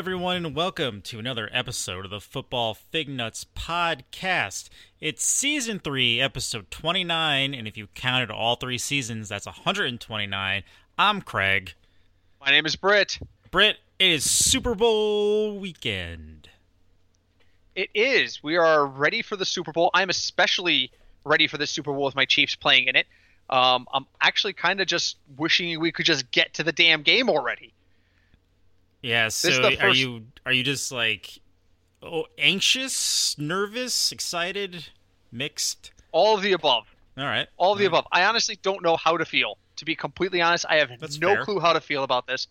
Everyone, and welcome to another episode of the Football Fig Nuts podcast. It's season three, episode 29, and if you counted all three seasons, that's 129. I'm Craig. My name is Britt. Britt, it is Super Bowl weekend. It is. We are ready for the Super Bowl. I'm especially ready for the Super Bowl with my Chiefs playing in it. Um, I'm actually kind of just wishing we could just get to the damn game already. Yeah. So the are you are you just like oh, anxious, nervous, excited, mixed? All of the above. All right. All of the All right. above. I honestly don't know how to feel. To be completely honest, I have That's no fair. clue how to feel about this.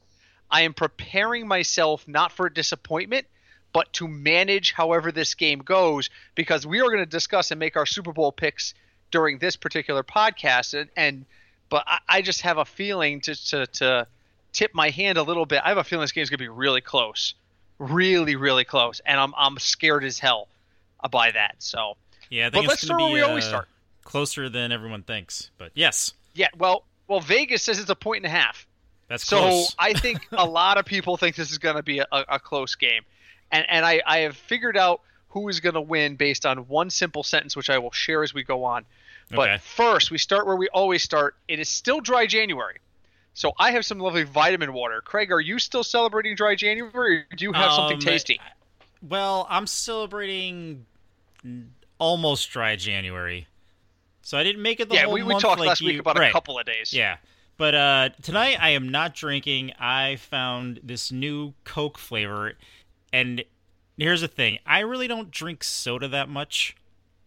I am preparing myself not for a disappointment, but to manage however this game goes, because we are going to discuss and make our Super Bowl picks during this particular podcast. And, and but I, I just have a feeling to, to to tip my hand a little bit. I have a feeling this game's going to be really close, really really close, and I'm I'm scared as hell by that. So Yeah, I But think let's start to where be we always uh, start. closer than everyone thinks. But yes, yeah, well well Vegas says it's a point and a half. that's So close. I think a lot of people think this is going to be a, a close game, and and I, I have figured out who is going to win based on one simple sentence, which I will share as we go on. But Okay. first, we start where we always start. It is still dry January, so I have some lovely vitamin water. Craig, are you still celebrating dry January, or do you have something Um, tasty? Well, I'm celebrating almost dry January, so I didn't make it the Yeah, whole we, we month talked like last you- week about a couple of days. Yeah, but uh, tonight I am not drinking. I found this new Coke flavor, and here's the thing: I really don't drink soda that much.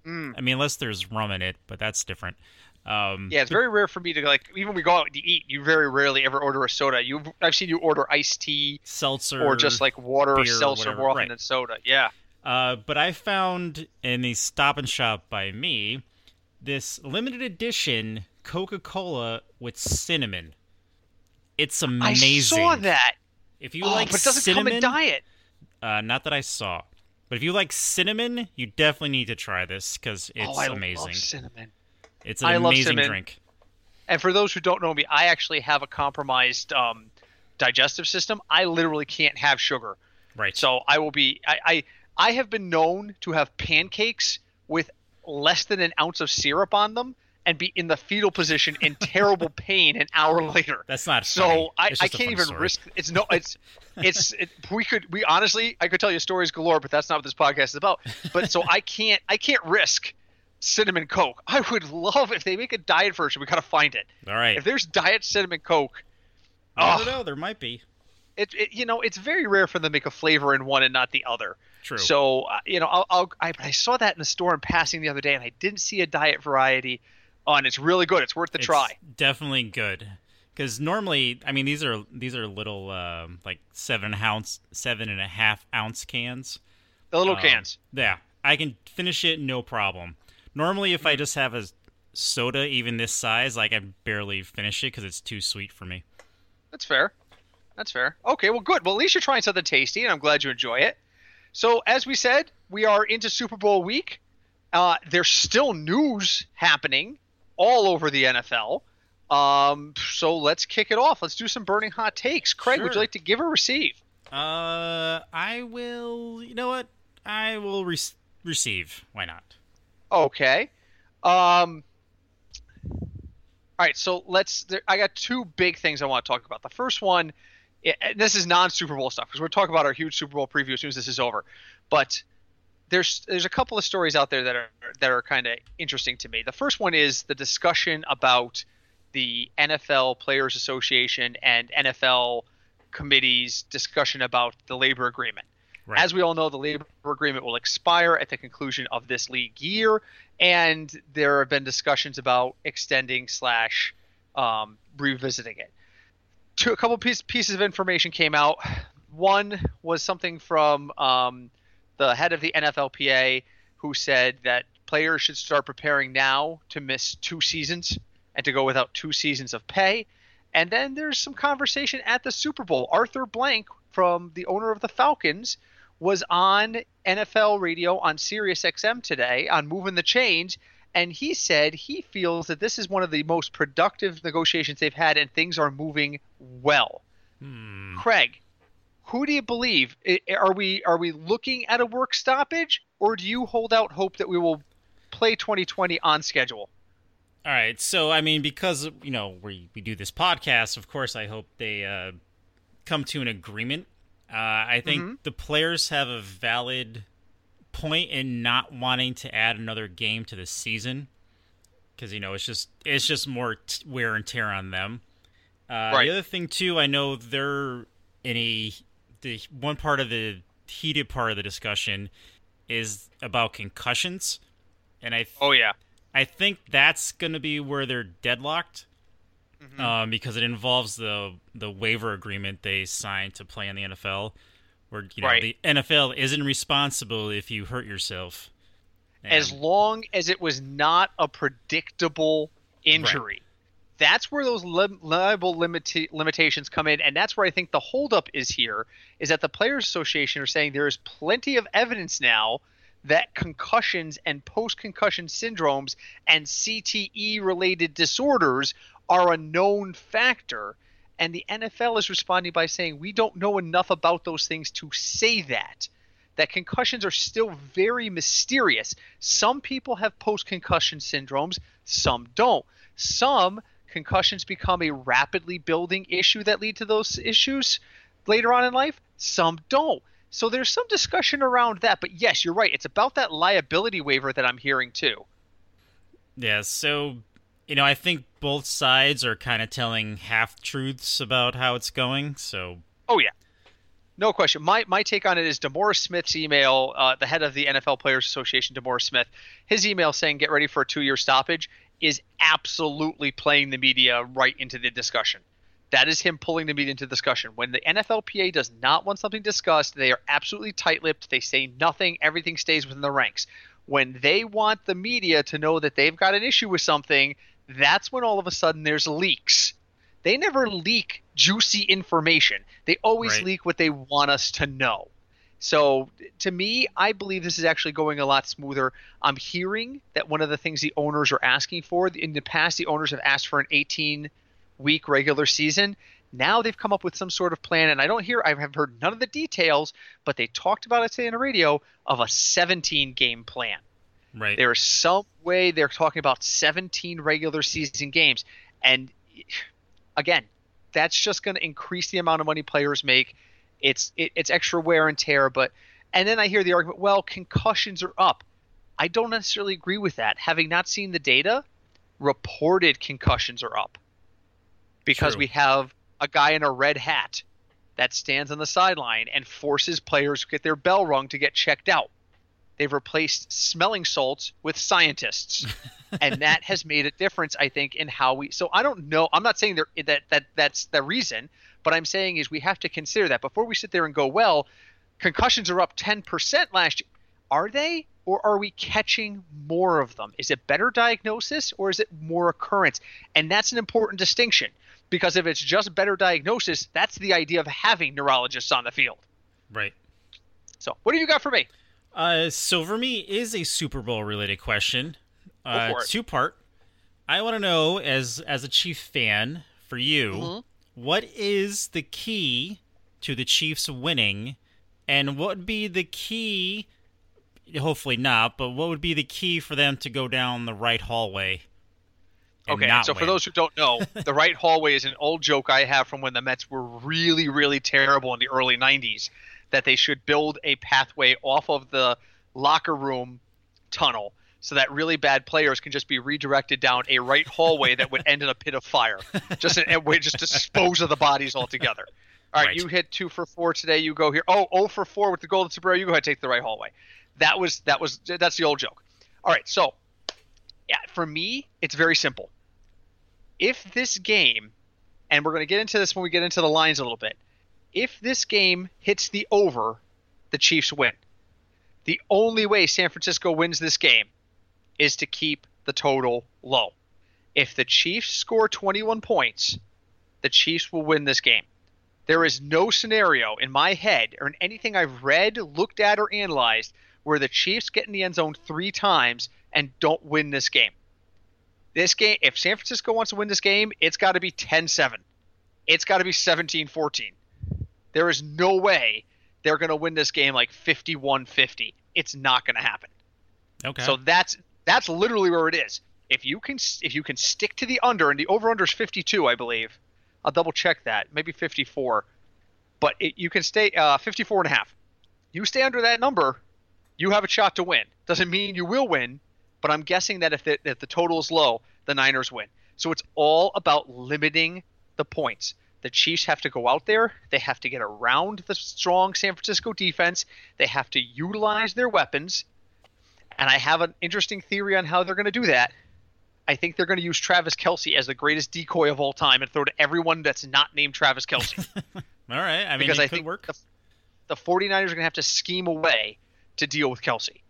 Mm. I mean, unless there's rum in it, but that's different. Um, Yeah, it's very rare for me to like. Even when we go out to eat, you very rarely ever order a soda. You, I've seen you order iced tea seltzer or just like water or or seltzer whatever, more often right. than soda. Yeah. Uh, but I found in the Stop and Shop by me this limited edition Coca Cola with cinnamon. It's amazing. I saw that. If you oh, like but it doesn't cinnamon, come in diet. uh, not that I saw, but if you like cinnamon, you definitely need to try this because it's oh, I amazing. love cinnamon. It's an I amazing drink. And for those who don't know me, I actually have a compromised um, digestive system. I literally can't have sugar, Right. so I will be. I, I I have been known to have pancakes with less than an ounce of syrup on them and be in the fetal position in terrible pain an hour later. that's not funny. So I, I can't even story. risk. It's no. It's it's. It, we could. We honestly, I could tell you stories galore, but that's not what this podcast is about. But so I can't. I can't risk cinnamon coke. I would love if they make a diet version. We gotta find it. All right. If there's diet cinnamon coke, I don't know. There might be. it, it you know it's very rare for them to make a flavor in one and not the other. True. So uh, you know, I'll, I'll I, I saw that in the store in passing the other day, and I didn't see a diet variety. And it's really good. It's worth the It's try. Definitely good. Because normally, I mean, these are these are little um, like seven ounce, seven and a half ounce cans. The little Um, cans. Yeah, I can finish it no problem. Normally, if I just have a soda even this size, like I barely finish it because it's too sweet for me. That's fair. That's fair. Okay, well, good. Well, at least you're trying something tasty, and I'm glad you enjoy it. So, as we said, we are into Super Bowl week. Uh, there's still news happening all over the NFL. Um, so let's kick it off. Let's do some burning hot takes. Craig, would you like to give or receive? Uh, I will. You know what? I will re- receive. Why not? Okay. Um. All right, so let's. There, I got two big things I want to talk about. The first one, and this is non Super Bowl stuff because we're talking about our huge Super Bowl preview as soon as this is over. But there's there's a couple of stories out there that are that are kind of interesting to me. The first one is the discussion about the NFL Players Association and NFL committees discussion about the labor agreement. Right. As we all know, the labor agreement will expire at the conclusion of this league year, and there have been discussions about extending slash um, revisiting it. Two, a couple piece, pieces of information came out. One was something from um, the head of the NFLPA, who said that players should start preparing now to miss two seasons and to go without two seasons of pay. And then there's some conversation at the Super Bowl. Arthur Blank, from the owner of the Falcons, was on NFL radio on Sirius XM today on Moving the Chains, and he said he feels that this is one of the most productive negotiations they've had, and things are moving well. Hmm. Craig, who do you believe? Are we are we looking at a work stoppage, or do you hold out hope that we will play 2020 on schedule? All right. So I mean, because you know we we do this podcast, of course, I hope they uh, come to an agreement. Uh, I think mm-hmm. the players have a valid point in not wanting to add another game to the season because you know it's just it's just more t- wear and tear on them. Uh, right. The other thing too, I know they're in a the one part of the heated part of the discussion is about concussions, and I th- oh yeah, I think that's going to be where they're deadlocked. Mm-hmm. Um, because it involves the the waiver agreement they signed to play in the NFL, where you know right. the NFL isn't responsible if you hurt yourself. And... As long as it was not a predictable injury. Right. That's where those li- liable limita- limitations come in, and that's where I think the holdup is here. Is that the Players Association are saying there is plenty of evidence now that concussions and post-concussion syndromes and CTE-related disorders are a known factor, and the NFL is responding by saying we don't know enough about those things to say that that concussions are still very mysterious. Some people have post concussion syndromes, some don't. Some concussions become a rapidly building issue that lead to those issues later on in life, some don't. So there's some discussion around that, but yes, you're right. It's about that liability waiver that I'm hearing too. Yeah, so you know, I think both sides are kind of telling half truths about how it's going. So, oh yeah, no question. My my take on it is DeMaurice Smith's email, uh, the head of the NFL Players Association, DeMaurice Smith, his email saying get ready for a two year stoppage is absolutely playing the media right into the discussion. That is him pulling the media into discussion. When the NFLPA does not want something discussed, they are absolutely tight lipped. They say nothing, everything stays within the ranks. When they want the media to know that they've got an issue with something, that's when all of a sudden there's leaks they never leak juicy information. They always right. leak what they want us to know. So to me, I believe this is actually going a lot smoother. I'm hearing that one of the things the owners are asking for in the past, the owners have asked for an 18 week regular season. Now they've come up with some sort of plan, and I don't hear, I have heard none of the details, but they talked about it today on the radio of a 17 game plan. Right. There is some way they're talking about 17 regular season games, and again, that's just going to increase the amount of money players make. It's it, it's extra wear and tear, but and then I hear the argument, well, concussions are up. I don't necessarily agree with that. Having not seen the data, reported concussions are up because True. we have a guy in a red hat that stands on the sideline and forces players to get their bell rung to get checked out. They've replaced smelling salts with scientists. and that has made a difference, I think, in how we. So I don't know. I'm not saying that that that's the reason, but I'm saying is we have to consider that before we sit there and go, well, concussions are up 10% last year. Are they? Or are we catching more of them? Is it better diagnosis or is it more occurrence? And that's an important distinction because if it's just better diagnosis, that's the idea of having neurologists on the field. Right. So, what do you got for me? Uh, so for me is a Super Bowl related question. Uh, two part. I want to know as as a Chief fan for you, mm-hmm. what is the key to the Chiefs winning, and what would be the key? Hopefully not, but what would be the key for them to go down the right hallway? Okay, so win? for those who don't know, the right hallway is an old joke I have from when the Mets were really, really terrible in the early '90s that they should build a pathway off of the locker room tunnel so that really bad players can just be redirected down a right hallway that would end in a pit of fire. Just a way just dispose of the bodies altogether. All right, right, you hit two for four today. You go here. Oh, oh for four with the golden sombrero. You go ahead take the right hallway. That was that was that's the old joke. All right, so yeah, for me, it's very simple. If this game, and we're going to get into this when we get into the lines a little bit if this game hits the over, the Chiefs win. The only way San Francisco wins this game is to keep the total low. If the Chiefs score 21 points, the Chiefs will win this game. There is no scenario in my head or in anything I've read, looked at, or analyzed where the Chiefs get in the end zone three times and don't win this game. This game, if San Francisco wants to win this game, it's got to be 10 7. It's got to be 17 14 There is no way they're going to win this game like 51-50. It's not going to happen. Okay. So that's that's literally where it is. If you can if you can stick to the under and the over under is 52, I believe. I'll double check that. Maybe 54. But it, you can stay uh, 54 and a half. You stay under that number, you have a shot to win. Doesn't mean you will win, but I'm guessing that if the, if the total is low, the Niners win. So it's all about limiting the points. The Chiefs have to go out there. They have to get around the strong San Francisco defense. They have to utilize their weapons. And I have an interesting theory on how they're going to do that. I think they're going to use Travis Kelce as the greatest decoy of all time and throw to everyone that's not named Travis Kelce. all right. I mean, because it I could think work. The, the 49ers are going to have to scheme away to deal with Kelce.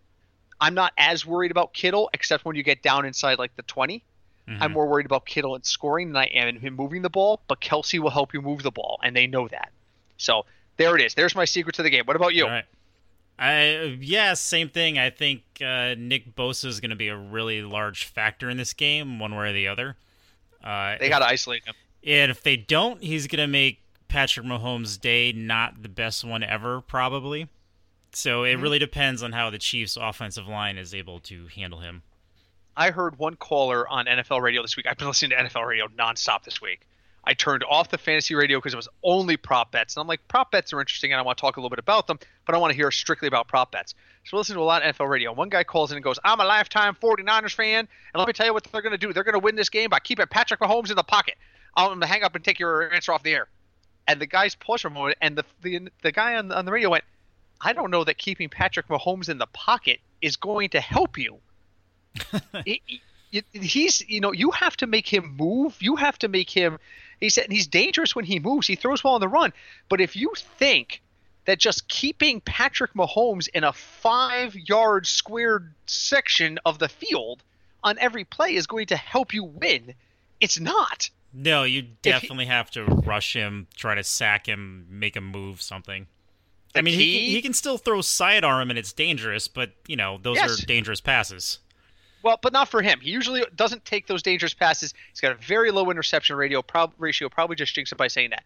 I'm not as worried about Kittle, except when you get down inside like the 20. Mhm. I'm more worried about Kittle and scoring than I am in him moving the ball, but Kelce will help you move the ball, and they know that. So there it is. There's my secret to the game. What about you? Right. I yeah, same thing. I think uh, Nick Bosa is going to be a really large factor in this game, one way or the other. Uh, They got to isolate him. and if they don't, he's going to make Patrick Mahomes' day not the best one ever, probably. So it Mhm. really depends on how the Chiefs' offensive line is able to handle him. I heard one caller on NFL radio this week. I've been listening to NFL radio nonstop this week. I turned off the fantasy radio because it was only prop bets. And I'm like, prop bets are interesting and I want to talk a little bit about them, but I want to hear strictly about prop bets. So I listen to a lot of NFL radio. One guy calls in and goes, I'm a lifetime 49ers fan, and let me tell you what they're going to do. They're going to win this game by keeping Patrick Mahomes in the pocket. I'm going to hang up and take your answer off the air. And the guy's paused for a moment, and the, the, the guy on, on the radio went, I don't know that keeping Patrick Mahomes in the pocket is going to help you. He- he- he's you know you have to make him move you have to make him he said he's dangerous when he moves he throws well on the run but if you think that just keeping Patrick Mahomes in a 5 yard squared section of the field on every play is going to help you win it's not No, you If he- definitely have to rush him, try to sack him, make him move something. I mean, he, he can still throw sidearm and it's dangerous, but you know those Yes. are dangerous passes. Well, but not for him. He usually doesn't take those dangerous passes. He's got a very low interception radio prob- ratio. Probably just jinx it by saying that.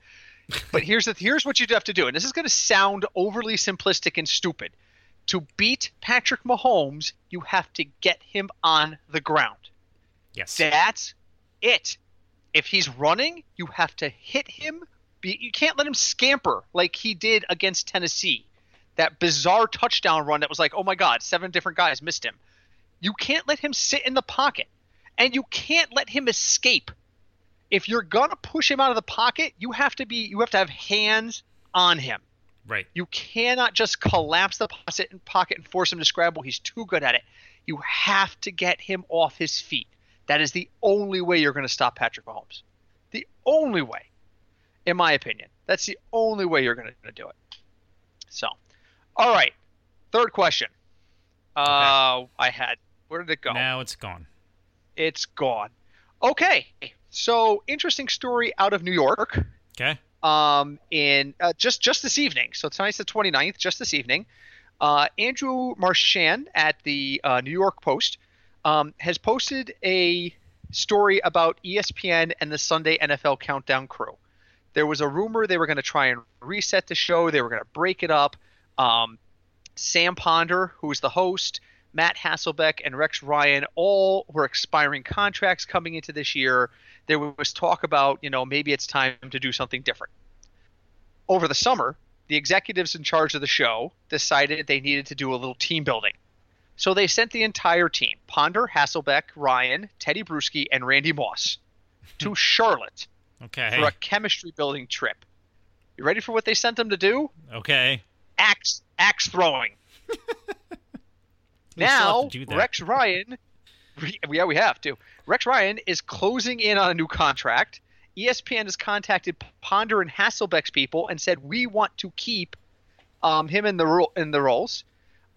But here's the here's what you have to do, and this is going to sound overly simplistic and stupid. To beat Patrick Mahomes, you have to get him on the ground. Yes. That's it. If he's running, you have to hit him. You can't let him scamper like he did against Tennessee. That bizarre touchdown run that was like, oh my God, seven different guys missed him. You can't let him sit in the pocket, and you can't let him escape. If you're gonna push him out of the pocket, you have to be you have to have hands on him. Right. You cannot just collapse the pocket pocket and force him to scramble. He's too good at it. You have to get him off his feet. That is the only way you're going to stop Patrick Mahomes. The only way, in my opinion. That's the only way you're going to do it. So, all right. Third question. Uh, I had. Where did it go? Now it's gone. It's gone. Okay. So, interesting story out of New York Okay. um, in uh, just just this evening. So tonight's the 29th, just this evening. Uh, Andrew Marchand at the uh, New York Post um, has posted a story about ESPN and the Sunday NFL Countdown crew. There was a rumor they were going to try and reset the show. They were going to break it up. Um, Sam Ponder, who's the host, Matt Hasselbeck, and Rex Ryan all were expiring contracts coming into this year. There was talk about, you know, maybe it's time to do something different. Over the summer, the executives in charge of the show decided they needed to do a little team building. So they sent the entire team Ponder, Hasselbeck, Ryan, Teddy Bruschi, and Randy Moss to Charlotte Okay. for a chemistry building trip. You ready for what they sent them to do? Okay. Axe axe throwing. We now do that. Rex Ryan, yeah, we have to. Rex Ryan is closing in on a new contract. ESPN has contacted Ponder and Hasselbeck's people and said we want to keep um, him in the ro- in the roles.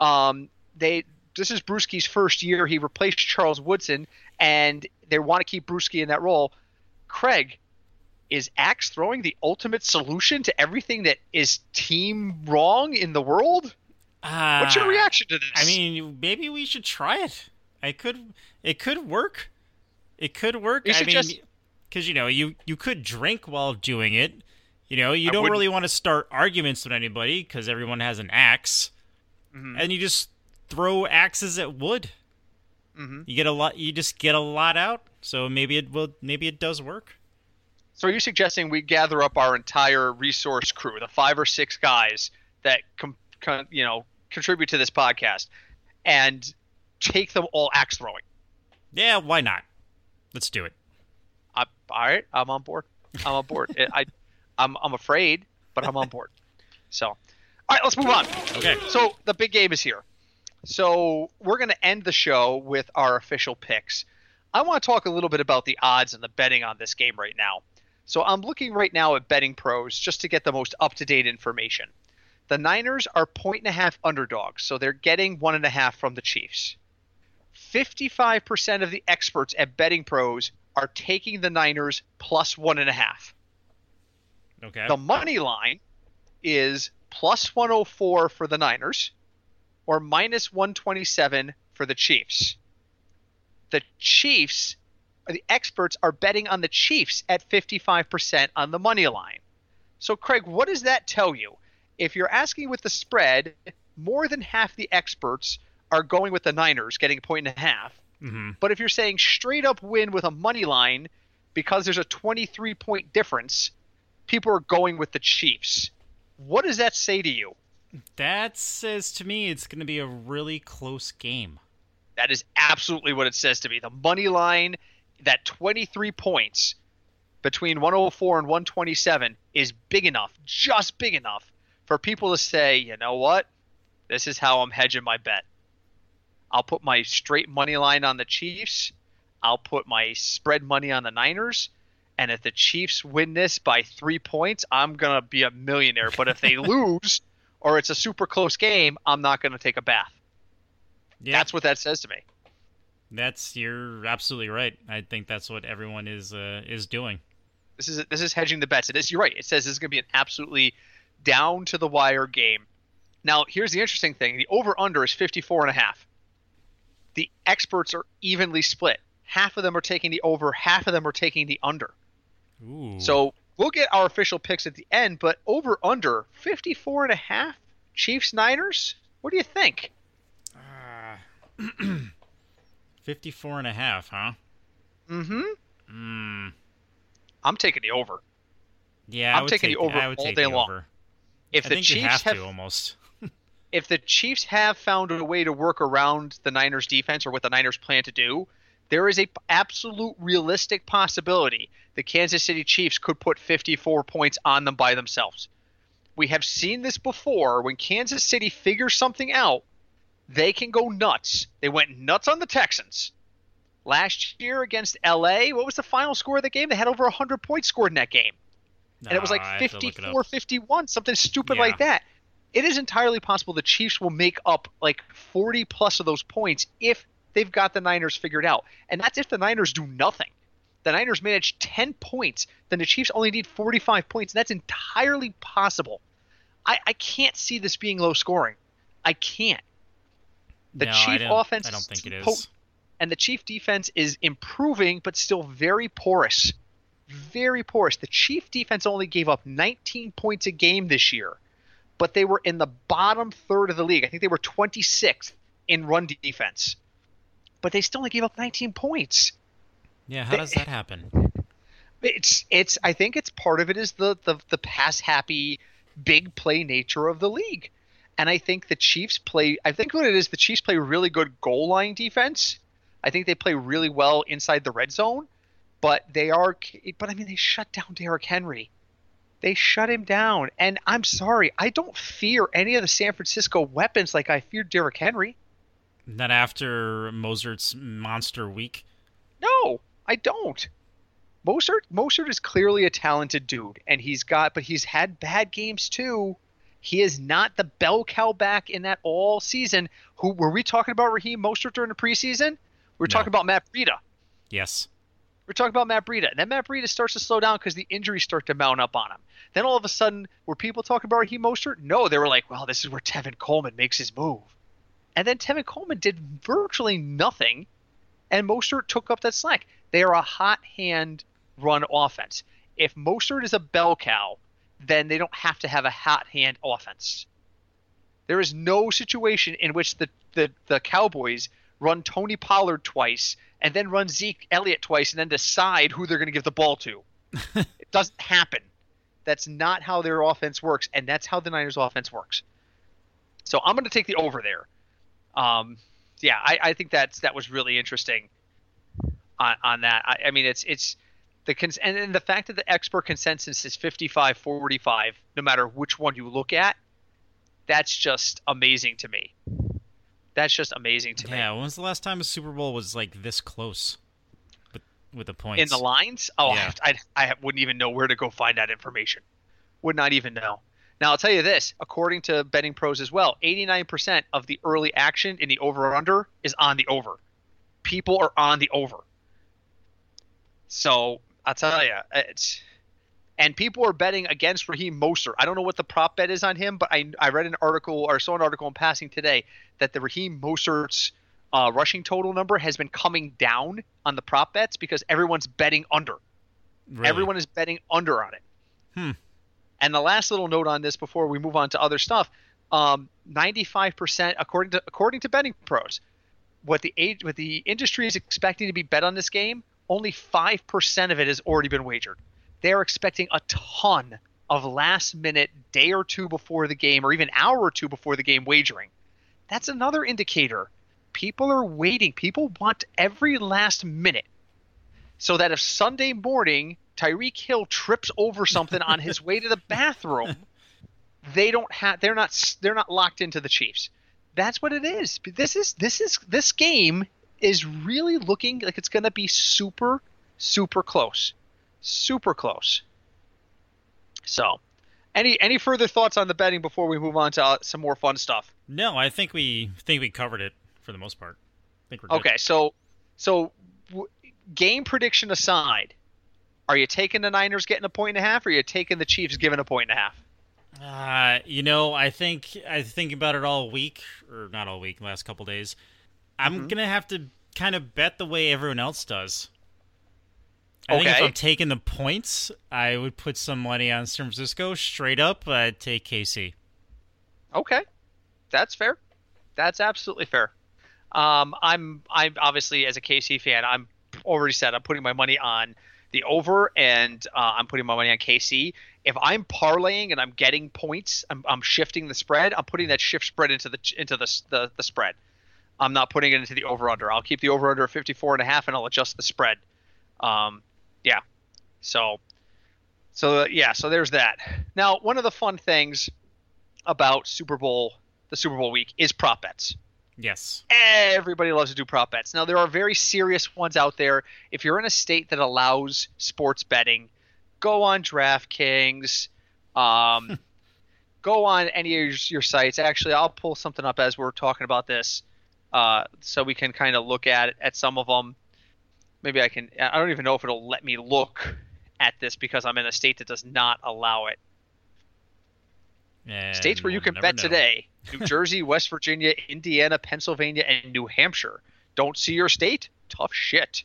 Um, they this is Bruschi's first year. He replaced Charles Woodson, and they want to keep Bruschi in that role. Craig, is axe throwing the ultimate solution to everything that is team wrong in the world? What's your Ah, reaction to this? I mean, maybe we should try it. I could. It could work. It could work. You I mean, just- because you know, you you could drink while doing it. You know, you I don't wouldn't- really want to start arguments with anybody because everyone has an ax Mhm. and you just throw axes at wood. Mhm. You get a lot. You just get a lot out. So maybe it will. Maybe it does work. So are you suggesting we gather up our entire resource crew, the five or six guys that com- con- you know contribute to this podcast, and take them all axe throwing? Yeah, why not? Let's do it. I, all right, I'm on board. I'm on board. I, I'm I'm afraid, but I'm on board. So, all right, let's move on. Okay. So the big game is here. So we're going to end the show with our official picks. I want to talk a little bit about the odds and the betting on this game right now. So I'm looking right now at betting pros just to get the most up to date information. The Niners are point and a half underdogs, so they're getting one and a half from the Chiefs. 55% of the experts at betting pros are taking the Niners plus one and a half. Okay. The money line is plus 104 for the Niners or minus 127 for the Chiefs. The Chiefs, the experts are betting on the Chiefs at 55% on the money line. So, Craig, what does that tell you? If you're asking with the spread, more than half the experts are going with the Niners, getting a point and a half. hmm But if you're saying straight up win with a money line because there's a 23 point difference, people are going with the Chiefs. What does that say to you? That says to me it's going to be a really close game. That is absolutely what it says to me. The money line, that 23 points between 104 and 127 is big enough, just big enough for people to say, you know what? This is how I'm hedging my bet. I'll put my straight money line on the Chiefs. I'll put my spread money on the Niners. And if the Chiefs win this by three points, I'm going to be a millionaire. But if they lose or it's a super close game, I'm not going to take a bath. Yeah, That's what that says to me. that's you're absolutely right. I think that's what everyone is uh, is doing. This is this is hedging the bets. It is. You're right. It says this is going to be an absolutely down to the wire game. Now, here's the interesting thing: the over under is 54 and a half. The experts are evenly split. Half of them are taking the over. Half of them are taking the under. Ooh. So we'll get our official picks at the end. But over under 54 and a half. Chiefs Niners. What do you think? Uh, 54 and a half, huh? Mm-hmm. Mm. I'm taking the over. Yeah, I'm taking take the over I would all take day the long. over. If I the Chiefs have to almost. if the Chiefs have found a way to work around the Niners defense or what the Niners plan to do, there is a p- absolute realistic possibility the Kansas City Chiefs could put 54 points on them by themselves. We have seen this before when Kansas City figures something out, they can go nuts. They went nuts on the Texans. Last year against LA, what was the final score of the game? They had over 100 points scored in that game and it was like Ah, I have to look it 54 51 something stupid Yeah. like that it is entirely possible the chiefs will make up like 40 plus of those points if they've got the niners figured out and that's if the niners do nothing the niners manage 10 points then the chiefs only need 45 points and that's entirely possible i, I can't see this being low scoring i can't the no, Chief offense I don't think it is. potent. and the Chief defense is improving, but still very porous. Very porous. The Chief defense only gave up 19 points a game this year, but they were in the bottom third of the league. I think they were 26th in run defense, but they still only gave up 19 points. Yeah, how They- does that happen? It's it's. I think it's part of it is the the the pass happy, big play nature of the league, and I think the Chiefs play. I think what it is, the Chiefs play really good goal line defense. I think they play really well inside the red zone, but they are. But I mean, they shut down Derrick Henry. They shut him down, and I'm sorry, I don't fear any of the San Francisco weapons like I feared Derrick Henry. Not after Mostert's monster week. No, I don't. Mostert Mostert is clearly a talented dude, and he's got, but he's had bad games too. He is not the bell cow back in that all season. Who were we talking about Raheem Mostert during the preseason? We are No. talking about Matt Breida. Yes. We're talking about Matt Breida. And then Matt Breida starts to slow down because the injuries start to mount up on him. Then all of a sudden, were people talking about Raheem Mostert? No, they were like, well, this is where Tevin Coleman makes his move. And then Tevin Coleman did virtually nothing, and Mostert took up that slack. They are a hot hand run offense. If Mostert is a bell cow, then they don't have to have a hot hand offense. There is no situation in which the, the, the Cowboys run Tony Pollard twice and then run Zeke Elliott twice and then decide who they're going to give the ball to. it doesn't happen. That's not how their offense works, and that's how the Niners' offense works. So I'm going to take the over there. Um, yeah, I, I think that's that was really interesting on, on that. I, I mean, it's it's the cons- and, and the fact that the expert consensus is 55-45, no matter which one you look at, that's just amazing to me. That's just amazing to yeah, me. Yeah, when was the last time a Super Bowl was like this close with with the points In the lines? Oh, Yeah. I, I wouldn't even know where to go find that information. Would not even know. Now, I'll tell you this, according to betting pros as well, 89% of the early action in the over under is on the over. People are on the over. So, I'll tell you, it's and people are betting against Raheem Mostert. I don't know what the prop bet is on him, but I, I read an article or saw an article in passing today that the Raheem Mostert's uh, rushing total number has been coming down on the prop bets because everyone's betting under. Really? Everyone is betting under on it. Hmm. And the last little note on this before we move on to other stuff, um, 95% according to according to betting pros, what the age what the industry is expecting to be bet on this game, only 5% of it has already been wagered. They're expecting a ton of last minute day or two before the game or even hour or two before the game wagering. That's another indicator. People are waiting. People want every last minute so that if Sunday morning Tyreek Hill trips over something on his way to the bathroom, they don't have they're not they're not locked into the Chiefs. That's what it is. This is this is this game is really looking like it's going to be super super close. Super close. So, any any further thoughts on the betting before we move on to uh, some more fun stuff? No, I think we think we covered it for the most part. I think we're good. Okay, so so w- game prediction aside, are you taking the Niners getting a point and a half, or are you taking the Chiefs giving a point and a half? Uh, you know, I think I think about it all week, or not all week, last couple days. I'm Mhm. gonna have to kind of bet the way everyone else does. I think if I'm taking the points, I would put some money on San Francisco. Straight up, I'd take KC. Okay, that's fair. That's absolutely fair. Um, I'm I'm obviously as a KC fan, I'm already said I'm putting my money on the over, and uh, I'm putting my money on KC. If I'm parlaying and I'm getting points, I'm, I'm shifting the spread. I'm putting that shift spread into the into the the, the spread. I'm not putting it into the over under. I'll keep the over under at 54 and a half, and I'll adjust the spread. Um, yeah. So, so uh, yeah. So there's that. Now, one of the fun things about Super Bowl, the Super Bowl week, is prop bets. Yes. Everybody loves to do prop bets. Now, there are very serious ones out there. If you're in a state that allows sports betting, go on DraftKings. Um, go on any of your, your sites. Actually, I'll pull something up as we're talking about this, uh, so we can kind of look at at some of them. Maybe I can. I don't even know if it'll let me look at this because I'm in a state that does not allow it. And States where you can bet know. today New Jersey, West Virginia, Indiana, Pennsylvania, and New Hampshire. Don't see your state? Tough shit.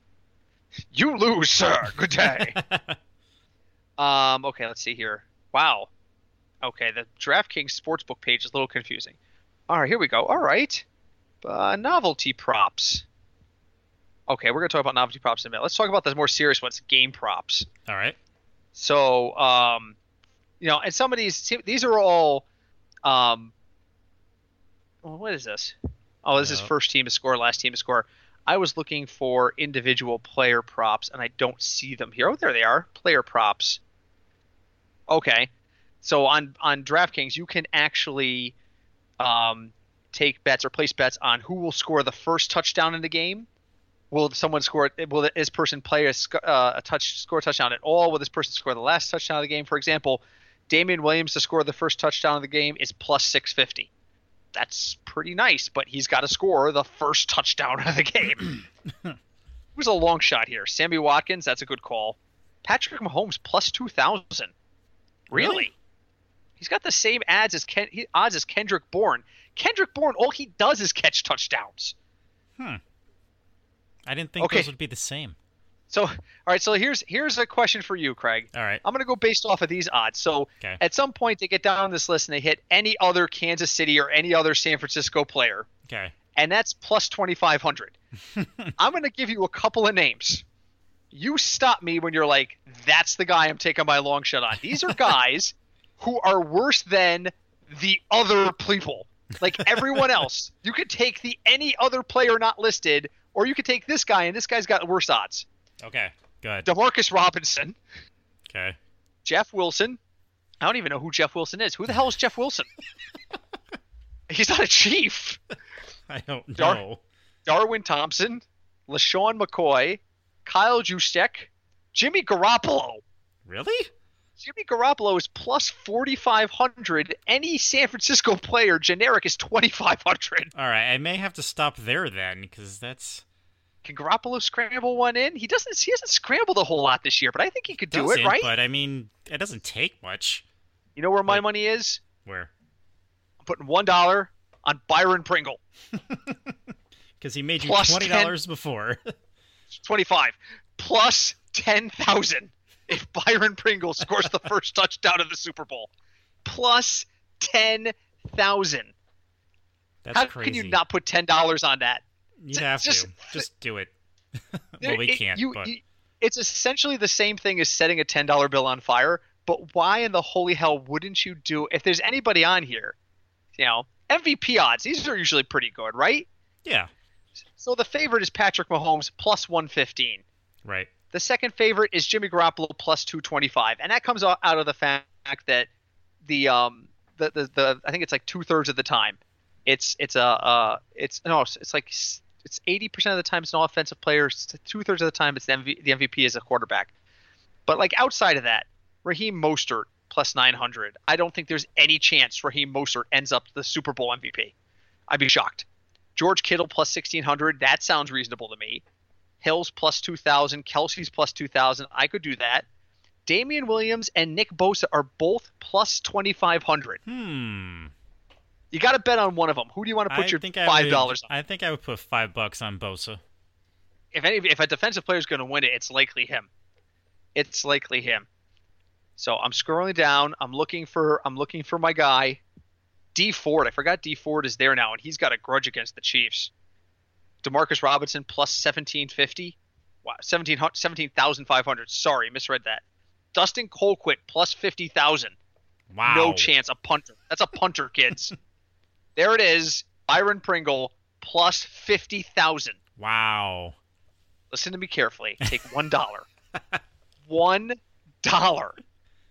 You lose, sir. Good day. um, okay, let's see here. Wow. Okay, the DraftKings sportsbook page is a little confusing. All right, here we go. All right. Uh, novelty props. Okay, we're going to talk about novelty props in a minute. Let's talk about the more serious ones, game props. All right. So, um, you know, and some of these these are all, um, well, what is this? Oh, this is first team to score, last team to score. I was looking for individual player props, and I don't see them here. Oh, there they are, player props. Okay, so on on DraftKings, you can actually um, take bets or place bets on who will score the first touchdown in the game. Will someone score? Will this person play a, uh, a touch score a touchdown at all? Will this person score the last touchdown of the game? For example, Damien Williams to score the first touchdown of the game is plus six fifty. That's pretty nice, but he's got to score the first touchdown of the game. it was a long shot here. Sammy Watkins, that's a good call. Patrick Mahomes plus two thousand. Really? Really? He's got the same odds as Ken, odds as Kendrick Bourne. Kendrick Bourne, all he does is catch touchdowns. I didn't think Okay. those would be the same. So, all right. So here's here's a question for you, Craig. All right. I'm gonna go based off of these odds. So Okay. at some point they get down this list and they hit any other Kansas City or any other San Francisco player, Okay. and that's plus 2,500. I'm gonna give you a couple of names. You stop me when you're like, "That's the guy I'm taking my long shot on." These are guys who are worse than the other people. Like everyone else, you could take the any other player not listed, or you could take this guy, and this guy's got worse odds. Okay. Good. Demarcus Robinson, Okay. Jeff Wilson. I don't even know who Jeff Wilson is. Who the hell is Jeff Wilson? He's not a chief. I don't Dar- know. Darwin Thompson, LeSean McCoy, Kyle Juszczyk, Jimmy Garoppolo. Really? Jimmy Garoppolo is plus 4,500. Any San Francisco player, generic, is 2,500. All right. I may have to stop there then, because that's Can Garoppolo scramble one in? He doesn't. He hasn't scrambled a whole lot this year, but I think he could do it, right? But I mean, it doesn't take much. You know where my Like- money is? Where? I'm putting one dollar on Byron Pringle. Because he made you Plus twenty dollars before. 25 plus 10,000 if Byron Pringle scores the first touchdown of the Super Bowl. Plus 10,000. That's crazy. How crazy. can you not put $10 on that? You have just- to. Just do it. well, we It- can't. you- but it's essentially the same thing as setting a $10 bill on fire, but why in the holy hell wouldn't you do if there's anybody on here, you know, MVP odds, these are usually pretty good, right? yeah. So the favorite is Patrick Mahomes plus 115. Right. The second favorite is Jimmy Garoppolo plus 225, and that comes out of the fact that the um the the, the I think it's like two thirds of the time, it's it's a uh it's no it's, like it's 80 percent of the time it's an offensive player. Two thirds of the time it's the, MV, the MVP is a quarterback. But like outside of that, Raheem Mostert plus 900. I don't think there's any chance Raheem Mostert ends up the Super Bowl MVP. I'd be shocked. George Kittle plus 1600. That sounds reasonable to me. Hills plus 2,000, Kelce's plus 2,000. I could do that. Damien Williams and Nick Bosa are both plus 2,500. Hmm. You got to bet on one of them. Who do you want to put I your five dollars on? I think I would put five bucks on Bosa. If any, if a defensive player is going to win it, it's likely him. It's likely him. So I'm scrolling down. I'm looking for I'm looking for my guy, Dee Ford. I forgot Dee Ford is there now, and he's got a grudge against the Chiefs. Demarcus Robinson plus 1750. Wow, 17 17,500. Sorry, misread that. Dustin Colquitt plus 50,000. Wow. No chance. A punter. That's a punter, kids. there it is. Byron Pringle plus 50,000. Wow. Listen to me carefully. Take one dollar. one dollar.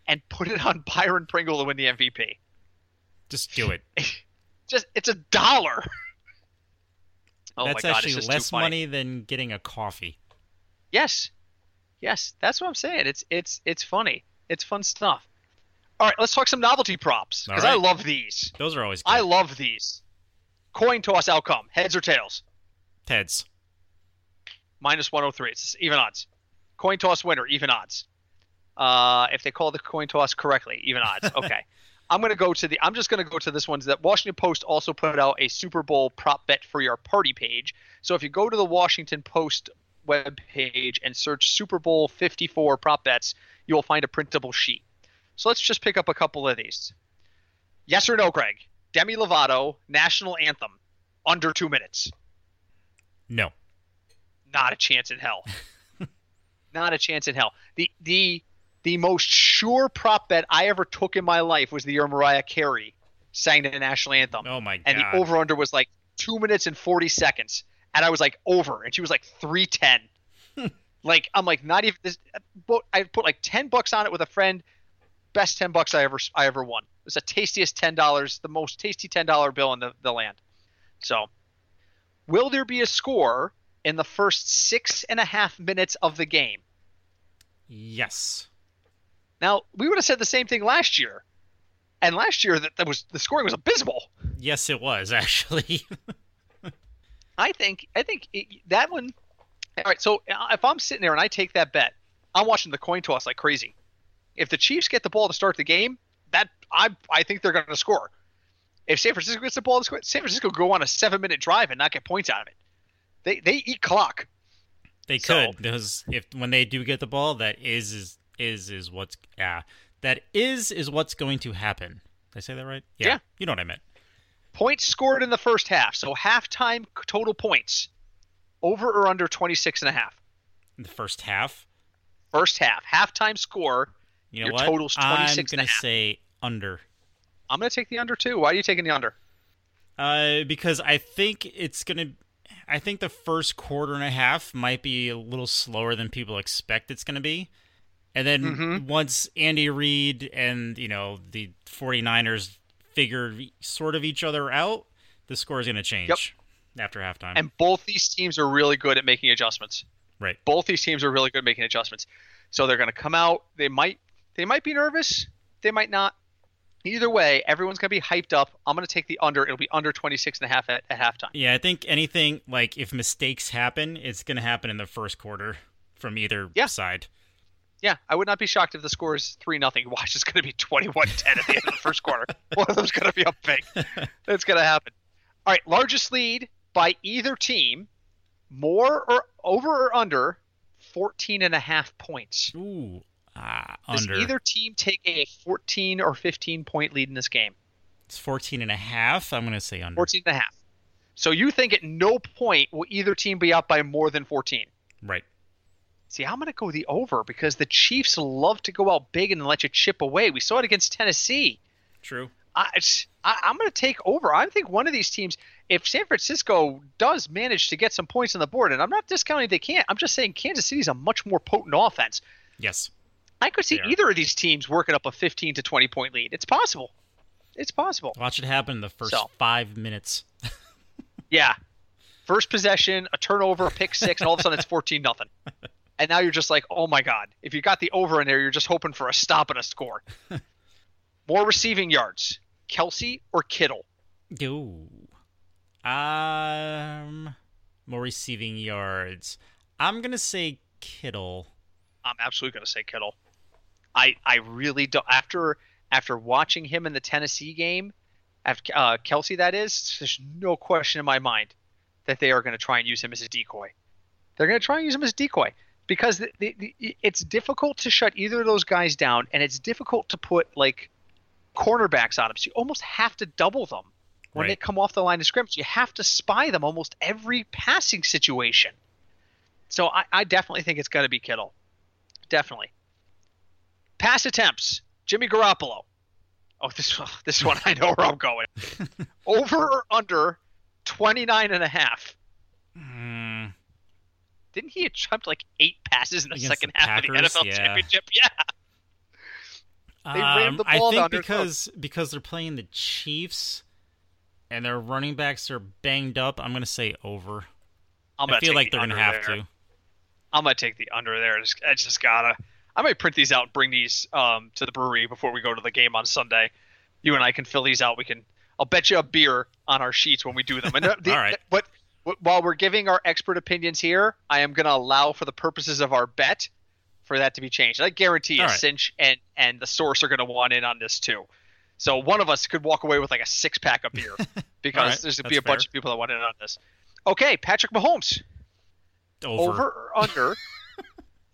And put it on Byron Pringle to win the MVP. Just do it. Just it's a dollar. Oh That's my god, actually less money than getting a coffee. Yes. Yes, that's what I'm saying. It's it's it's funny. It's fun stuff. All right, let's talk some novelty props because I love these. Those are always good. I love these. Coin toss outcome: heads or tails. Teds. minus 103. It's even odds. Coin toss winner, even odds. Uh, if they call the coin toss correctly, even odds. Okay. I'm gonna go to the. I'm just gonna go to this one. That Washington Post also put out a Super Bowl prop bet for your party page. So if you go to the Washington Post web page and search Super Bowl 54 prop bets, you will find a printable sheet. So let's just pick up a couple of these. Yes or no, Greg? Demi Lovato national anthem under two minutes. No. Not a chance in hell. Not a chance in hell. The the the most sure prop bet I ever took in my life was the year Mariah Carey sang the national anthem, Oh my god. and the over under was like two minutes and forty seconds, and I was like over, and she was like three ten. like I'm like not even this. but I put like ten bucks on it with a friend. Best ten bucks I ever I ever won. It was the tastiest ten dollars, the most tasty ten dollar bill in the, the land. So, will there be a score in the first six and a half minutes of the game? Yes. Now we would have said the same thing last year, and last year that, that was the scoring was abysmal. Yes, it was actually. I think I think it, that one. All right, so uh, if I'm sitting there and I take that bet, I'm watching the coin toss like crazy. If the Chiefs get the ball to start the game, that I I think they're going to score. If San Francisco gets the ball to score, San Francisco go on a seven minute drive and not get points out of it. They they eat clock. They So- could because if when they do get the ball, that is is is is what's yeah that is is what's going to happen. Did I say that right? Yeah. You know what I meant. Points scored in the first half. So halftime total points. Over or under 26 and a half. In the first half. First half. Halftime score. You know Your what? total's 26 I'm and a gonna half. say under. I'm going to take the under too. Why are you taking the under? Uh, because I think it's gonna. I think the first quarter and a half might be a little slower than people expect it's gonna be, and then Mhm. once Andy Reid and you know the 49ers figure sort of each other out, the score is gonna change Yep. after halftime. And both these teams are really good at making adjustments. right. Both these teams are really good at making adjustments. So they're going to come out. They might they might be nervous. They might not. Either way, everyone's going to be hyped up. I'm going to take the under. It'll be under 26 and a half at, at halftime. Yeah, I think anything like if mistakes happen, it's gonna happen in the first quarter from either Yeah. side. Yeah, I would not be shocked if the score is 3 nothing. Watch, it's going to be 21-10 at the end of the first quarter. One of them's going to be up big. That's going to happen. All right, largest lead by either team, more or over or under 14 and a half points. Ooh, ah, Does under. either team take a 14 or 15 point lead in this game? It's 14 and a half. I'm gonna say under. 14 and a half. So you think at no point will either team be up by more than 14? Right. See, I'm going to go the over because the Chiefs love to go out big and let you chip away. We saw it against Tennessee. True. I, I, I'm going to take over. I think one of these teams, if San Francisco does manage to get some points on the board, and I'm not discounting they can't, I'm just saying Kansas City's a much more potent offense. Yes. I could see either of these teams working up a 15 to 20 point lead. It's possible. It's possible. Watch it happen in the first So. five minutes. Yeah. First possession, a turnover, a pick six, and all of a sudden it's 14 nothing. And now you're just like, oh my God. If you got the over in there, you're just hoping for a stop and a score. More receiving yards. Kelce or Kittle? Ooh. Um, more receiving yards. I'm gonna say Kittle. I'm absolutely going to say Kittle. I I really don't. After after watching him in the Tennessee game, after uh, Kelce, that is, there's no question in my mind that they are going to try and use him as a decoy. They're going to try and use him as a decoy because the, the, the, it's difficult to shut either of those guys down, and it's difficult to put like cornerbacks on them. So you almost have to double them when they come off the line of scrimmage. You have to spy them almost every passing situation. So I, I definitely think it's going to be Kittle. Definitely. Pass attempts. Jimmy Garoppolo. Oh, this this one I know where I'm going. Over or under 29 and a half. Hmm. Didn't he attempt like eight passes in the Against second the half Packers? of the NFL Yeah. championship? Yeah. They ran Um, the I think because because they're playing the Chiefs and their running backs are banged up, I'm gonna say over. Gonna feel like the they're gonna have there. to. I'm gonna take the under there. It's, it's just gotta. I might print these out, and bring these um, to the brewery before we go to the game on Sunday. You and I can fill these out. We can. I'll bet you a beer on our sheets when we do them. And the, All right. What, what, while we're giving our expert opinions here, I am gonna allow for the purposes of our bet for that to be changed. I guarantee All a right. cinch and and the source are gonna want in on this too. So one of us could walk away with like a six pack of beer because right, there's gonna be that's a bunch of people that want in on this. Okay, Patrick Mahomes Over. over or under.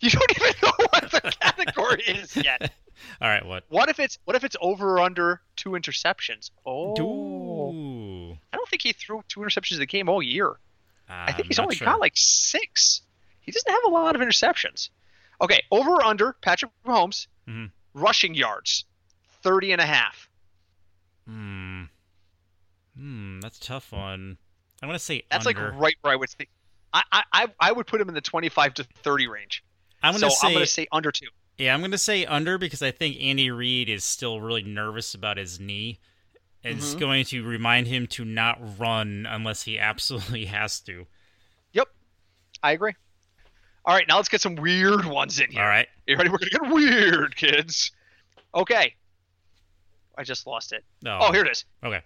you don't even know what the category is yet. All right. What? What if it's what if it's over or under two interceptions? Oh, Ooh. I don't think he threw two interceptions in the game all year. I think I'm he's only sure. got like six. He doesn't have a lot of interceptions. Okay, over or under Patrick Mahomes Mhm. rushing yards, 30 and a half. Hmm. Hmm. That's a tough one. I'm gonna say That's under. like right where I would think. I, I I I would put him in the 25 to 30 range. I'm gonna say. I'm gonna say under two. Yeah, I'm gonna say under because I think Andy Reid is still really nervous about his knee. And It's Mhm. going to remind him to not run unless he absolutely has to. Yep, I agree. All right, now let's get some weird ones in here. All right. You ready? We're gonna get weird, kids. Okay. I just lost it. No. Oh, here it is. Okay.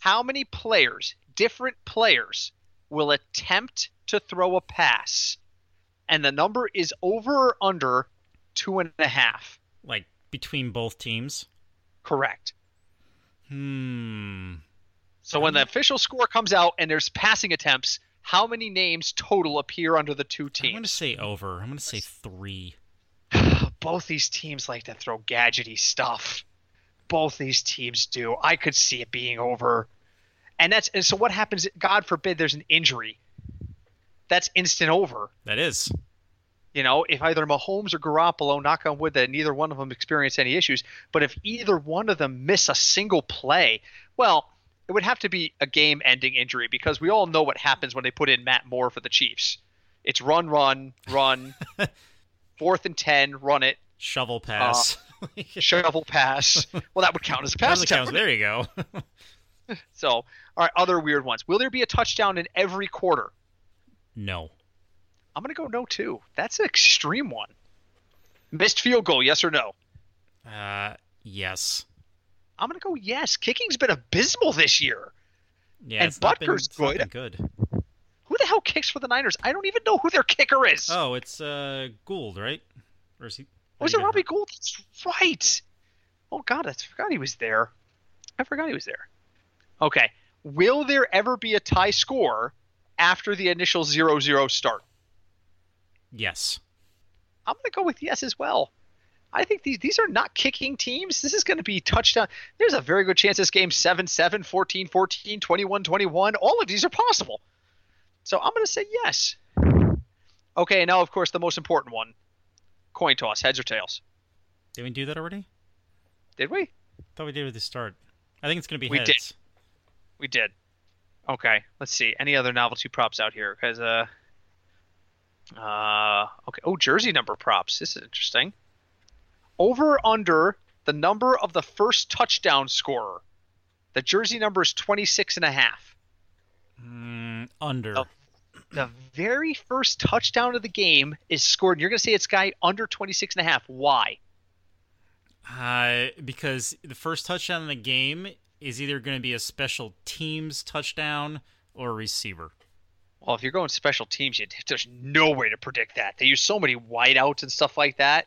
How many players, different players, will attempt to throw a pass, and the number is over or under two and a half? Like between both teams. Correct. Hmm. So when the official score comes out and there's passing attempts, How many names total appear under the two teams? I'm going to say over. I'm going to say three. Both these teams like to throw gadgety stuff. Both these teams do. I could see it being over. And that's and so what happens God forbid there's an injury. That's instant over. That is. You know, if either Mahomes or Garoppolo, knock on wood that neither one of them experience any issues, but if either one of them miss a single play, well, it would have to be a game-ending injury because we all know what happens when they put in Matt Moore for the Chiefs. It's run, run, run, fourth and ten, run it, Shovel pass. Uh, shovel pass. Well, that would count as a pass attempt. There you go. So, all right, other weird ones. Will there be a touchdown in every quarter? No. I'm gonna go no too. That's an extreme one. Missed field goal, yes or no? Uh, yes. I'm gonna go yes. Kicking's been abysmal this year. Yeah, And it's not been- good. good. Who the hell kicks for the Niners? I don't even know who their kicker is. Oh, it's uh Gould, right? Or is he? was it Robbie hurt? Gould? That's right. Oh God, I forgot he was there. I forgot he was there. Okay. Will there ever be a tie score after the initial 0-0 start? Yes. I'm going to go with yes as well. I think these these are not kicking teams. This is going to be touchdown. There's a very good chance this game 7-7, 14-14, 21-21. All of these are possible. So I'm going to say yes. Okay, now of course the most important one. Coin toss, heads or tails. Did we do that already? Did we? thought we did with the start. I think it's gonna be We heads. did. We did. Okay, let's see. Any other novelty props out here? Because uh, uh, okay. Oh, jersey number props. This is interesting. Over under the number of the first touchdown scorer. The jersey number is 26 and a half. Mm, under. Oh. The very first touchdown of the game is scored. And you're going to say it's guy under 26 and a half. Why? Uh, because the first touchdown in the game is either going to be a special teams touchdown or a receiver. Well, if you're going special teams, you, there's no way to predict that. They use so many wideouts and stuff like that.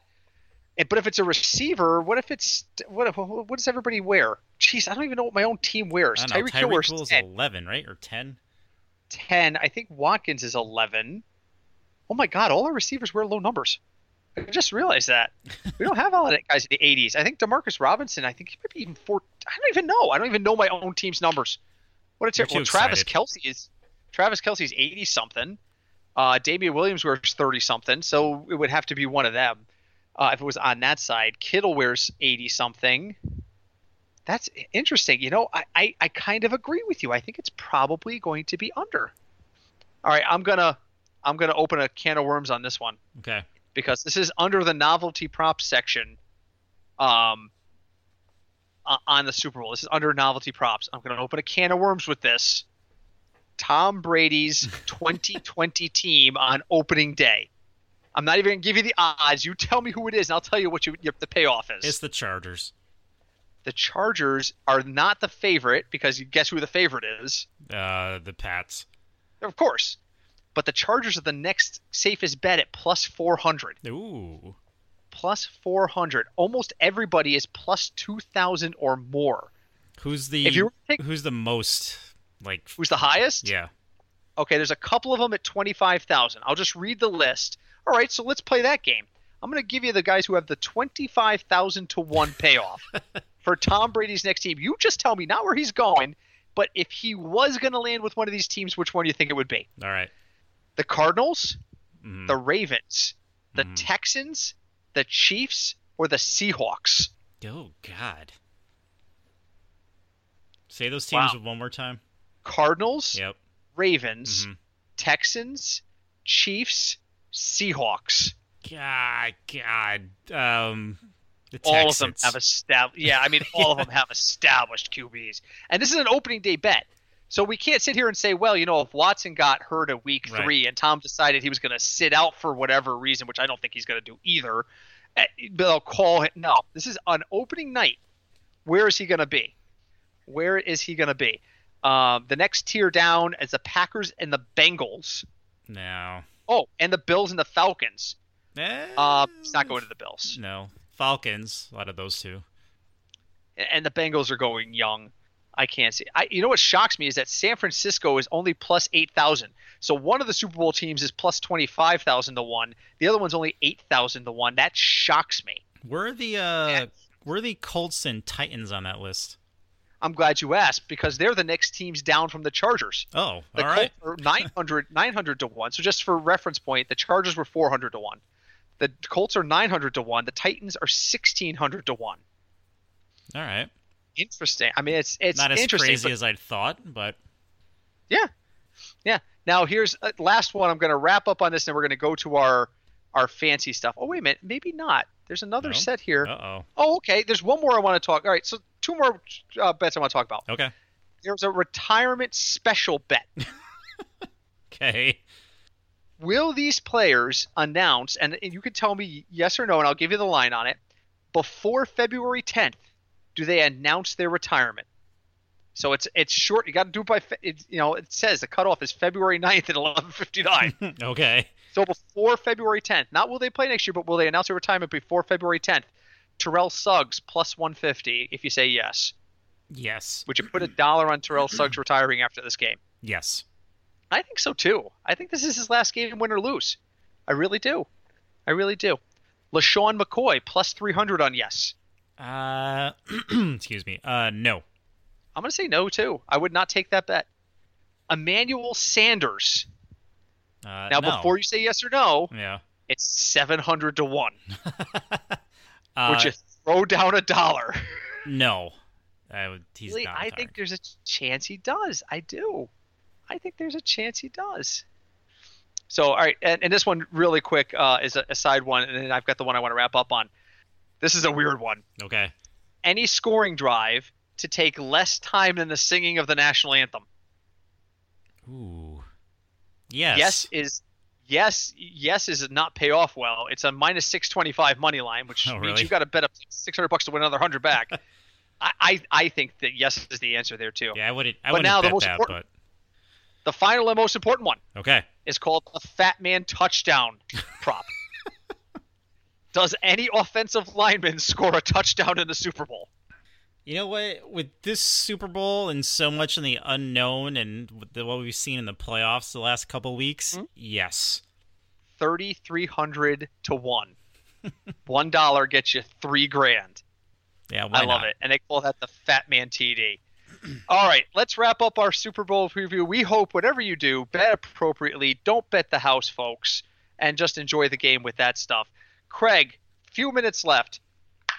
And, but if it's a receiver, what if it's what? What does everybody wear? Jeez, I don't even know what my own team wears. Tyreek Hill wears Tyreek 10. eleven, right, or ten? 10. I think Watkins is 11. Oh my God, all our receivers wear low numbers. I just realized that. We don't have all of that guys in the 80s. I think Demarcus Robinson, I think he might be even four. I don't even know. I don't even know my own team's numbers. What a terrible. Well, Travis excited. Kelce is Travis Kelce's 80 something. Uh, Damien Williams wears 30 something, so it would have to be one of them. Uh, if it was on that side, Kittle wears 80 something. That's interesting. You know, I, I, I kind of agree with you. I think it's probably going to be under. All right, I'm gonna I'm gonna open a can of worms on this one Okay. Because this is under the novelty props section. Um, on the Super Bowl, this is under novelty props. I'm gonna open a can of worms with this. Tom Brady's 2020 team on opening day. I'm not even gonna give you the odds. You tell me who it is, and I'll tell you what you, your, the payoff is. It's the Chargers. the Chargers are not the favorite because you guess who the favorite is. Uh, the Pats. Of course. But the Chargers are the next safest bet at plus 400. Ooh. Plus 400. Almost everybody is plus 2,000 or more. Who's the If you were to take- Who's the most like? Who's the highest? Yeah. Okay, there's a couple of them at 25,000. I'll just read the list. All right, so let's play that game. I'm going to give you the guys who have the 25,000 to 1 payoff for Tom Brady's next team. You just tell me not where he's going, but if he was going to land with one of these teams, which one do you think it would be? All right. The Cardinals, Mhm. the Ravens, the Mhm. Texans, the Chiefs, or the Seahawks? Oh God. Say those teams Wow. one more time. Cardinals, Yep. Ravens, Mhm. Texans, Chiefs, Seahawks. God, God. Um, the All of them have established. Yeah, I mean, all of them have established QBs, and this is an opening day bet. So we can't sit here and say, well, you know, if Watson got hurt at week Right. three and Tom decided he was going to sit out for whatever reason, which I don't think he's going to do either, eh, they'll call him. No, this is on opening night. Where is he going to be? Where is he going to be? Um, the next tier down is the Packers and the Bengals. No. Oh, and the Bills and the Falcons. Eh, Uh, he's not going to the Bills. No. Falcons. A lot of those two. and the Bengals are going young. I can't see. I, you know what shocks me is that San Francisco is only plus eight thousand. So one of the Super Bowl teams is plus twenty five thousand to one. The other one's only eight thousand to one. That shocks me. Where are the uh, where are the Colts and Titans on that list? I'm glad you asked because they're the next teams down from the Chargers. Oh, the all right. Colts are 900, 900 to one. So just for reference point, the Chargers were four hundred to one. The Colts are nine hundred to one. The Titans are sixteen hundred to one. All right. Interesting. I mean, it's it's Not as interesting. crazy but- as I'd thought, but Yeah, yeah. Now here's uh, last one. I'm going to wrap up on this, and we're going to go to our our fancy stuff. Oh wait a minute, maybe not. There's another No. set here. uh oh. Oh, okay. There's one more I want to talk. All right, so two more uh, bets I want to talk about. Okay. There's a retirement special bet. Okay. Will these players announce, and, and you can tell me yes or no, and I'll give you the line on it, before February 10th? Do they announce their retirement? So it's it's short. You got to do it by. It's, you know, it says the cutoff is February 9th at 11:59. okay. So before February 10th, not will they play next year, but will they announce their retirement before February 10th? Terrell Suggs plus 150 if you say yes. Yes. Would you put a dollar on Terrell Suggs retiring after this game? Yes. I think so too. I think this is his last game, win or lose. I really do. I really do. LeSean McCoy plus 300 on yes. Uh, excuse me. Uh, no. I'm going to say no too. I would not take that bet. Emmanuel Sanders. Uh, Now, no. before you say yes or no, Yeah. it's 700 to 1. uh, Would you throw down a dollar? No. I would, he's Really, not I think there's a chance he does. I do. I think there's a chance he does. So, all right, and, and this one really quick uh, is a, a side one, and then I've got the one I want to wrap up on. This is a weird one. Okay. Any scoring drive to take less time than the singing of the national anthem. Ooh. Yes. Yes is yes yes is not pay off well. It's a minus six twenty five money line, which Oh, means really? you got to bet up six hundred bucks to win another hundred back. I, I I think that yes is the answer there too. Yeah, I wouldn't. I But wouldn't now the most that, important- The final and most important one okay. is called the fat man touchdown prop. Does any offensive lineman score a touchdown in the Super Bowl? You know what? With this Super Bowl and so much in the unknown, and what we've seen in the playoffs the last couple weeks, Hmm? yes. Thirty three hundred to one. one dollar gets you three grand. Yeah, I love not? it. And they call that the Fat Man TD. All right, let's wrap up our Super Bowl preview. We hope whatever you do, bet appropriately. Don't bet the house, folks, and just enjoy the game with that stuff. Craig, few minutes left.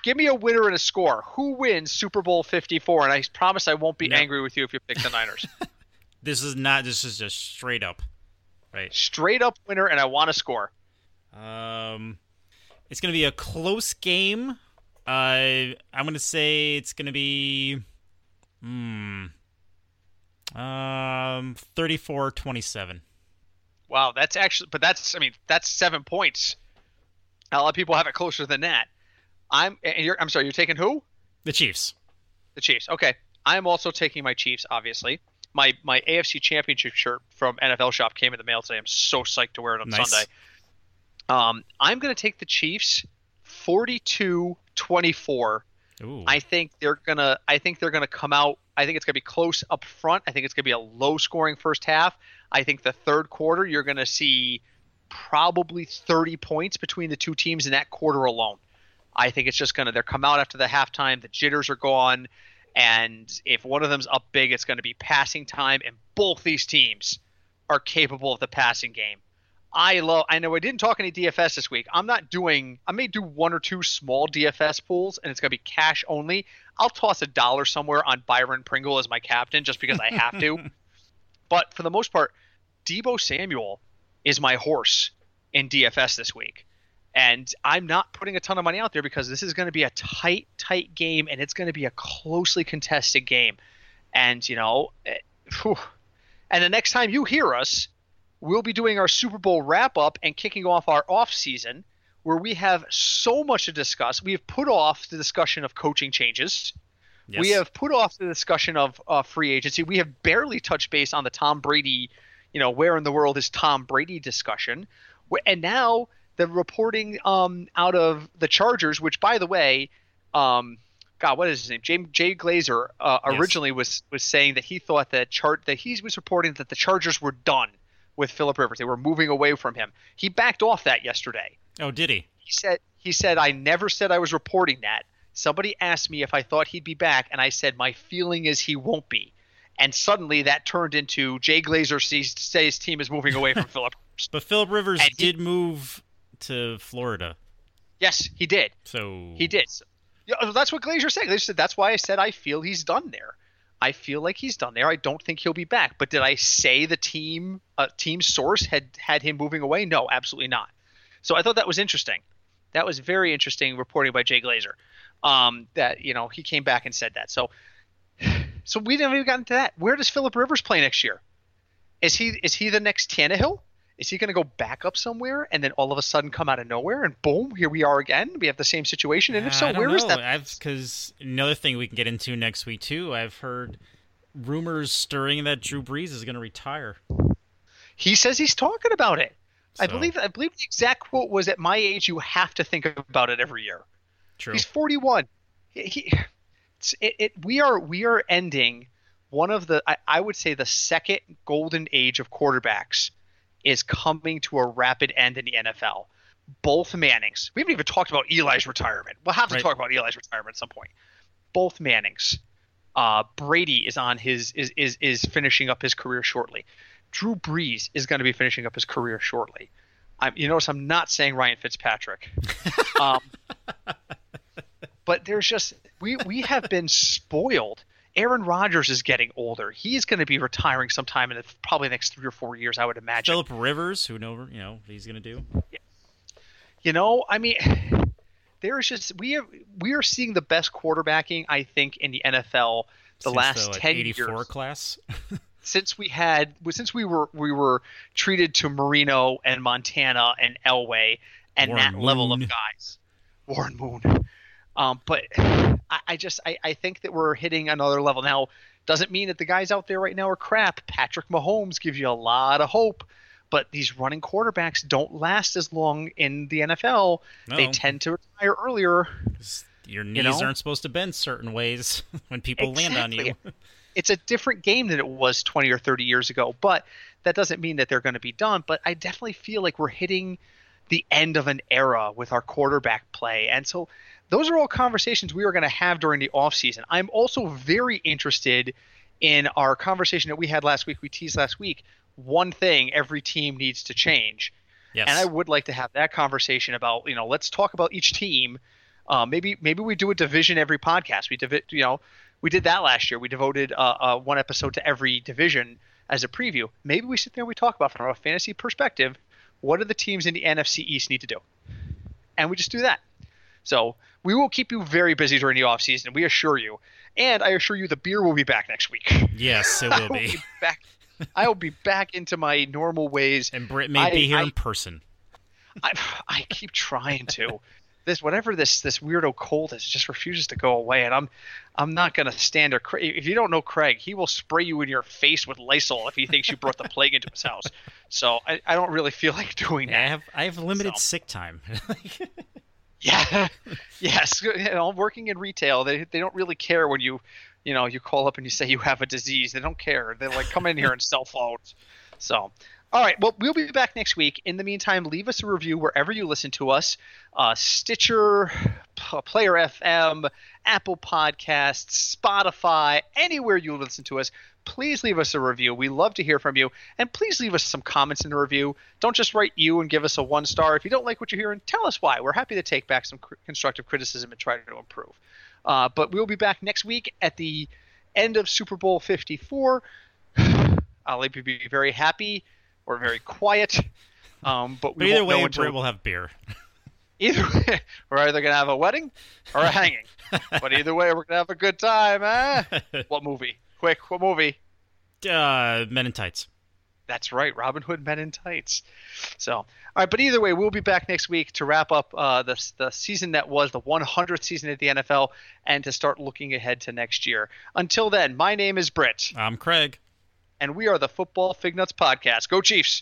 Give me a winner and a score. Who wins Super Bowl 54? And I promise I won't be No. angry with you if you pick the Niners. This is not. This is just straight up, right? Straight up winner, and I want a score. Um, it's gonna be a close game. Uh, I'm gonna say it's gonna be, hmm, um, 34-27. Wow, that's actually, but that's, I mean, that's seven points. A lot of people have it closer than that. I'm, and you're, I'm sorry, you're taking who? The Chiefs. The Chiefs. Okay. I am also taking my Chiefs, obviously. My my AFC championship shirt from NFL shop came in the mail today. I'm so psyched to wear it on Nice. Sunday. Um, I'm going to take the Chiefs 42-24. Ooh. I think they're going to I think they're going to come out I think it's going to be close up front. I think it's going to be a low scoring first half. I think the third quarter you're going to see probably 30 points between the two teams in that quarter alone. I think it's just going to they're come out after the halftime, the jitters are gone, and if one of them's up big, it's going to be passing time, and both these teams are capable of the passing game. I love. I know I didn't talk any DFS this week. I'm not doing. I may do one or two small DFS pools, and it's going to be cash only. I'll toss a dollar somewhere on Byron Pringle as my captain just because I have to. but for the most part, Deebo Samuel is my horse in DFS this week. And I'm not putting a ton of money out there because this is going to be a tight, tight game, and it's going to be a closely contested game. And you know, eh, phew. and the next time you hear us, we'll be doing our Super Bowl wrap up and kicking off our off season, where we have so much to discuss. We have put off the discussion of coaching changes. yes. We have put off the discussion of uh, free agency. We have barely touched base on the Tom Brady, you know, where in the world is Tom Brady discussion. And now the reporting um, out of the Chargers, which by the way, um, God, what is his name? Jay, Jay Glazer uh, Yes. originally was was saying that he thought that chart that he was reporting that the Chargers were done with Philip Rivers. They were moving away from him. He backed off that yesterday. Oh, did he? He said he said I never said I was reporting that. Somebody asked me if I thought he'd be back, and I said my feeling is he won't be. And suddenly that turned into Jay Glazer sees say his team is moving away from Philip. Rivers. But Philip Rivers And he- did move to Florida, Yes, he did. so He did. So- yeah, that's what Glazer said. Glazer said that's why I said I feel he's done there. I feel like he's done there. I don't think he'll be back. But did I say the team uh, team source had had him moving away? No, absolutely not. So I thought that was interesting. That was very interesting reporting by Jay Glazer. Um, that you know he came back and said that. So so we never even gotten to that. Where does Philip Rivers play next year? Is he is he the next Tannehill? Is he going to go back up somewhere and then all of a sudden come out of nowhere and boom, here we are again? We have the same situation. And if so, where is that? Because another thing we can get into next week too. I've heard rumors stirring that Drew Brees is going to retire. He says he's talking about it. I believe I believe the exact quote was at my age you have to think about it every year. true. He's 41. He, he- it, it, we are we are ending one of the I, I would say the second golden age of quarterbacks is coming to a rapid end in the NFL. Both Mannings. We haven't even talked about Eli's retirement. We'll have to Right. talk about Eli's retirement at some point. Both Mannings. Uh, Brady is on his is, is is finishing up his career shortly. Drew Brees is going to be finishing up his career shortly. I'm, you notice I'm not saying Ryan Fitzpatrick. um, but there's just we we have been spoiled. Aaron Rodgers is getting older. He's going to be retiring sometime in the, probably the next three or four years, I would imagine. Philip Rivers, who know you know what he's going to do. Yeah. You know, I mean, there's just we have we are seeing the best quarterbacking I think in the NFL the Since last the, like, ten 84 years class. since we had since we were we were treated to Marino and Montana and Elway and Warren that level of guys, Warren Moon. Um, but I, I just I, I think that we're hitting another level now. Doesn't mean that the guys out there right now are crap. Patrick Mahomes gives you a lot of hope, but these running quarterbacks don't last as long in the NFL. They tend to retire earlier. Your knees know? aren't supposed to bend certain ways when people land on you. It's a different game than it was 20 or 30 years ago but that doesn't mean that they're going to be done but i definitely feel like we're hitting the end of an era with our quarterback play and so those are all conversations we are going to have during the offseason i'm also very interested in our conversation that we had last week we teased last week one thing every team needs to change Yes. and I would like to have that conversation about you know let's talk about each team. Uh, maybe maybe we do a division every podcast. We divi- you know we did that last year. We devoted uh, uh, one episode to every division as a preview. Maybe we sit there and we talk about from a fantasy perspective what do the teams in the NFC East need to do, and we just do that. So we will keep you very busy during the offseason. We assure you, and I assure you the beer will be back next week. yes, it will be. back. I will be back into my normal ways. And Britt may I- be here I- in person. I, I keep trying to. This whatever this this weirdo cold is, it just refuses to go away, and I'm I'm not gonna stand there. Cra- If you don't know Craig, he will spray you in your face with Lysol if he thinks you brought the plague into his house. So I, I don't really feel like doing Yeah, I that. have I have limited So. sick time. Yeah, yes. You know, working in retail, they they don't really care when you you know you call up and you say you have a disease. They don't care. They're like, come in here and sell phones. So. All right. Well, we'll be back next week. In the meantime, leave us a review wherever you listen to us uh, Stitcher, P- Player FM, Apple Podcasts, Spotify, anywhere you listen to us. Please leave us a review. We love to hear from you. And please leave us some comments in the review. Don't just write you and give us a one star. If you don't like what you're hearing, tell us why. We're happy to take back some cr- constructive criticism and try to improve. Uh, but we'll be back next week at the end of Super Bowl 54. I'll either be very happy or very quiet. Um, but but either way, until will have beer. either way, we're either gonna have a wedding or a hanging. but either way, we're gonna have a good time, eh? what movie? Quick, what movie? uh, Men in Tights. That's right, Robin Hood Men in Tights. So, all right, but either way, we'll be back next week to wrap up uh, the the season that was the 100th season at the NFL, and to start looking ahead to next year. Until then, my name is Britt, I'm Craig. and we are the Football Fig Nuts Podcast. Go Chiefs!